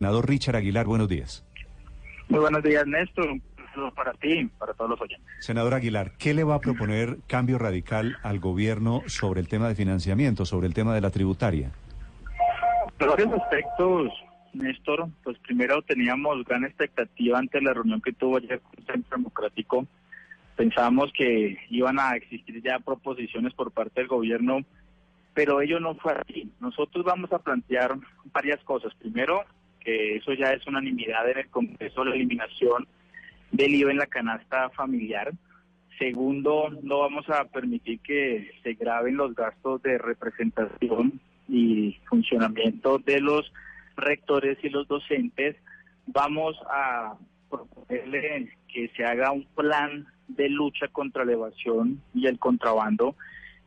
Senador Richard Aguilar, buenos días. Muy buenos días, Néstor. Un saludo para ti, para todos los oyentes. Senador Aguilar, ¿qué le va a proponer cambio radical al gobierno sobre el tema de financiamiento, sobre el tema de la tributaria? Por varios aspectos, Néstor, pues primero teníamos gran expectativa ante la reunión que tuvo ayer con el Centro Democrático. Pensábamos que iban a existir ya proposiciones por parte del gobierno, pero ello no fue así. Nosotros vamos a plantear varias cosas. Primero, que eso ya es unanimidad en el Congreso, la eliminación del IVA en la canasta familiar. Segundo, no vamos a permitir que se graben los gastos de representación y funcionamiento de los rectores y los docentes. Vamos a proponerle que se haga un plan de lucha contra la evasión y el contrabando.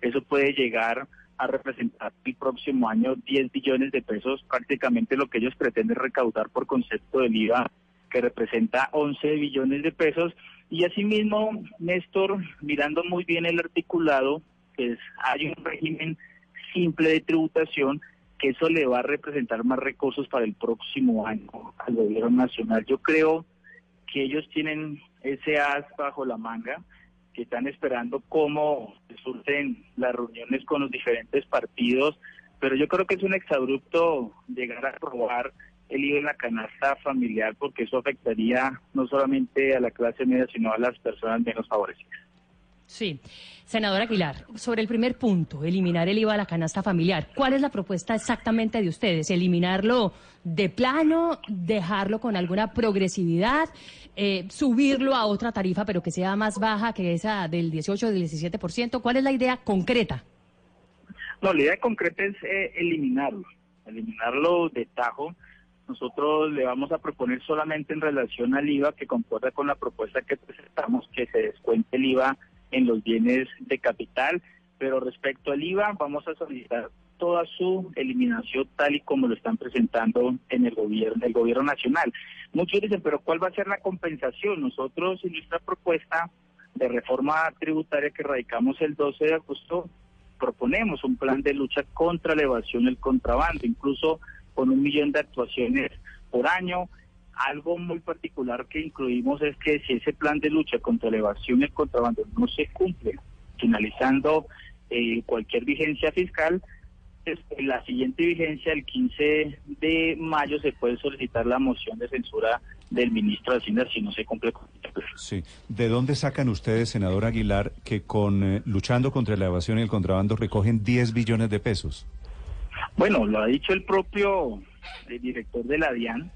Eso puede llegar a representar el próximo año 10 billones de pesos, prácticamente lo que ellos pretenden recaudar por concepto del IVA, que representa 11 billones de pesos. Y asimismo, Néstor, mirando muy bien el articulado, pues hay un régimen simple de tributación que eso le va a representar más recursos para el próximo año al gobierno nacional. Yo creo que ellos tienen ese as bajo la manga que están esperando cómo surten las reuniones con los diferentes partidos, pero yo creo que es un exabrupto llegar a aprobar el IVA en la canasta familiar porque eso afectaría no solamente a la clase media, sino a las personas menos favorecidas. Sí. Senador Aguilar, sobre el primer punto, eliminar el IVA a la canasta familiar, ¿cuál es la propuesta exactamente de ustedes? ¿Eliminarlo de plano, dejarlo con alguna progresividad, eh, subirlo a otra tarifa pero que sea más baja que esa del 18 o del 17%? ¿Cuál es la idea concreta? No, la idea concreta es eh, eliminarlo, eliminarlo de tajo. Nosotros le vamos a proponer solamente en relación al IVA que concuerda con la propuesta que presentamos que se descuente el IVA en los bienes de capital, pero respecto al IVA vamos a solicitar toda su eliminación tal y como lo están presentando en el gobierno, el gobierno nacional. Muchos dicen, pero ¿cuál va a ser la compensación? Nosotros en nuestra propuesta de reforma tributaria que radicamos el 12 de agosto proponemos un plan de lucha contra la evasión y el contrabando, incluso con un millón de actuaciones por año algo muy particular que incluimos es que si ese plan de lucha contra la evasión y el contrabando no se cumple, finalizando eh, cualquier vigencia fiscal, pues, en la siguiente vigencia, el 15 de mayo, se puede solicitar la moción de censura del ministro de Hacienda si no se cumple con el plan. Sí. ¿De dónde sacan ustedes, senador Aguilar, que con eh, luchando contra la evasión y el contrabando recogen 10 billones de pesos? Bueno, lo ha dicho el propio el director de la DIAN,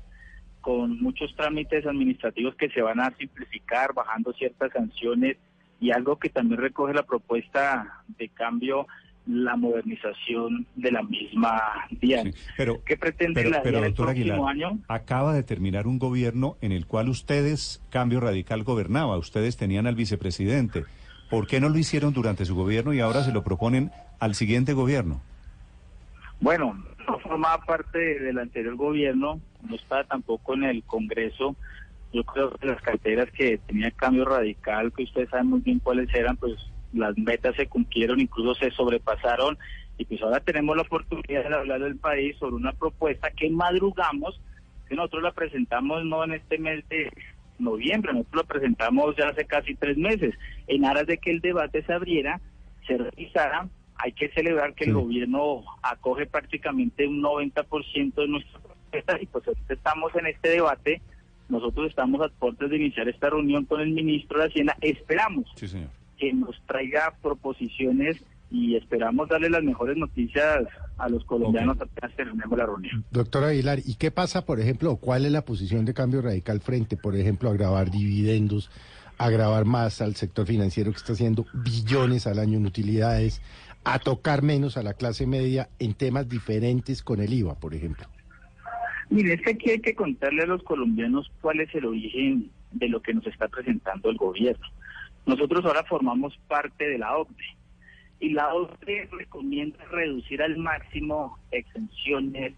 con muchos trámites administrativos que se van a simplificar, bajando ciertas sanciones y algo que también recoge la propuesta de cambio la modernización de la misma DIAN. pero, ¿Qué pretende pero, la pero, DIAN el próximo Aguilar, año? acaba de terminar un gobierno en el cual ustedes, Cambio Radical, gobernaba, ustedes tenían al vicepresidente. ¿Por qué no lo hicieron durante su gobierno y ahora se lo proponen al siguiente gobierno? Bueno, no formaba parte del anterior gobierno, no estaba tampoco en el Congreso. Yo creo que las carteras que tenía cambio radical, que ustedes saben muy bien cuáles eran, pues las metas se cumplieron, incluso se sobrepasaron. Y pues ahora tenemos la oportunidad de hablar del país sobre una propuesta que madrugamos, que nosotros la presentamos no en este mes de noviembre, nosotros la presentamos ya hace casi tres meses, en aras de que el debate se abriera, se revisara hay que celebrar que el gobierno acoge prácticamente un 90% de nuestra propuesta y pues ahorita estamos en este debate. Nosotros estamos a puertas de iniciar esta reunión con el ministro de Hacienda. Esperamos que nos traiga proposiciones y esperamos darle las mejores noticias a los colombianos apenas terminemos la reunión. Doctor Aguilar, ¿y qué pasa, por ejemplo, cuál es la posición de cambio radical frente, por ejemplo, a grabar dividendos, a grabar más al sector financiero que está haciendo billones al año en utilidades? a tocar menos a la clase media en temas diferentes con el IVA, por ejemplo? Mire, es que aquí hay que contarle a los colombianos cuál es el origen de lo que nos está presentando el gobierno. Nosotros ahora formamos parte de la OCDE y la OCDE recomienda reducir al máximo exenciones,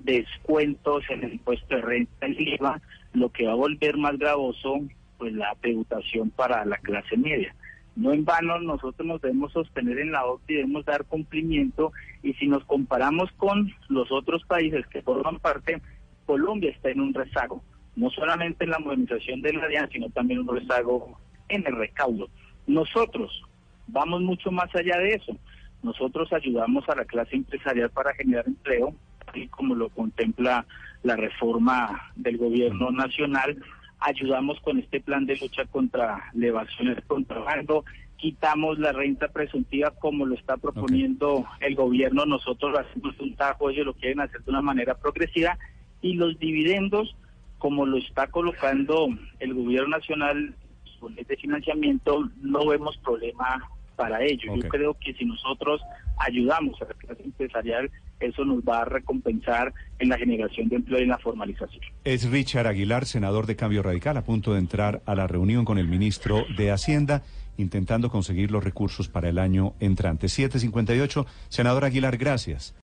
descuentos en el impuesto de renta y IVA, lo que va a volver más gravoso pues la tributación para la clase media. No en vano nosotros nos debemos sostener en la OCDE y debemos dar cumplimiento y si nos comparamos con los otros países que forman parte, Colombia está en un rezago, no solamente en la modernización de la DIAN, sino también un rezago en el recaudo. Nosotros vamos mucho más allá de eso. Nosotros ayudamos a la clase empresarial para generar empleo, y como lo contempla la reforma del gobierno nacional, ayudamos con este plan de lucha contra la evasión y el contrabando, quitamos la renta presuntiva como lo está proponiendo el gobierno, nosotros lo hacemos un tajo, ellos lo quieren hacer de una manera progresiva, y los dividendos, como lo está colocando el gobierno nacional con este financiamiento, no vemos problema para ello. Yo creo que si nosotros ayudamos a la clase empresarial, eso nos va a recompensar en la generación de empleo y en la formalización. Es Richard Aguilar, senador de Cambio Radical, a punto de entrar a la reunión con el ministro de Hacienda, intentando conseguir los recursos para el año entrante. 758. Senador Aguilar, gracias.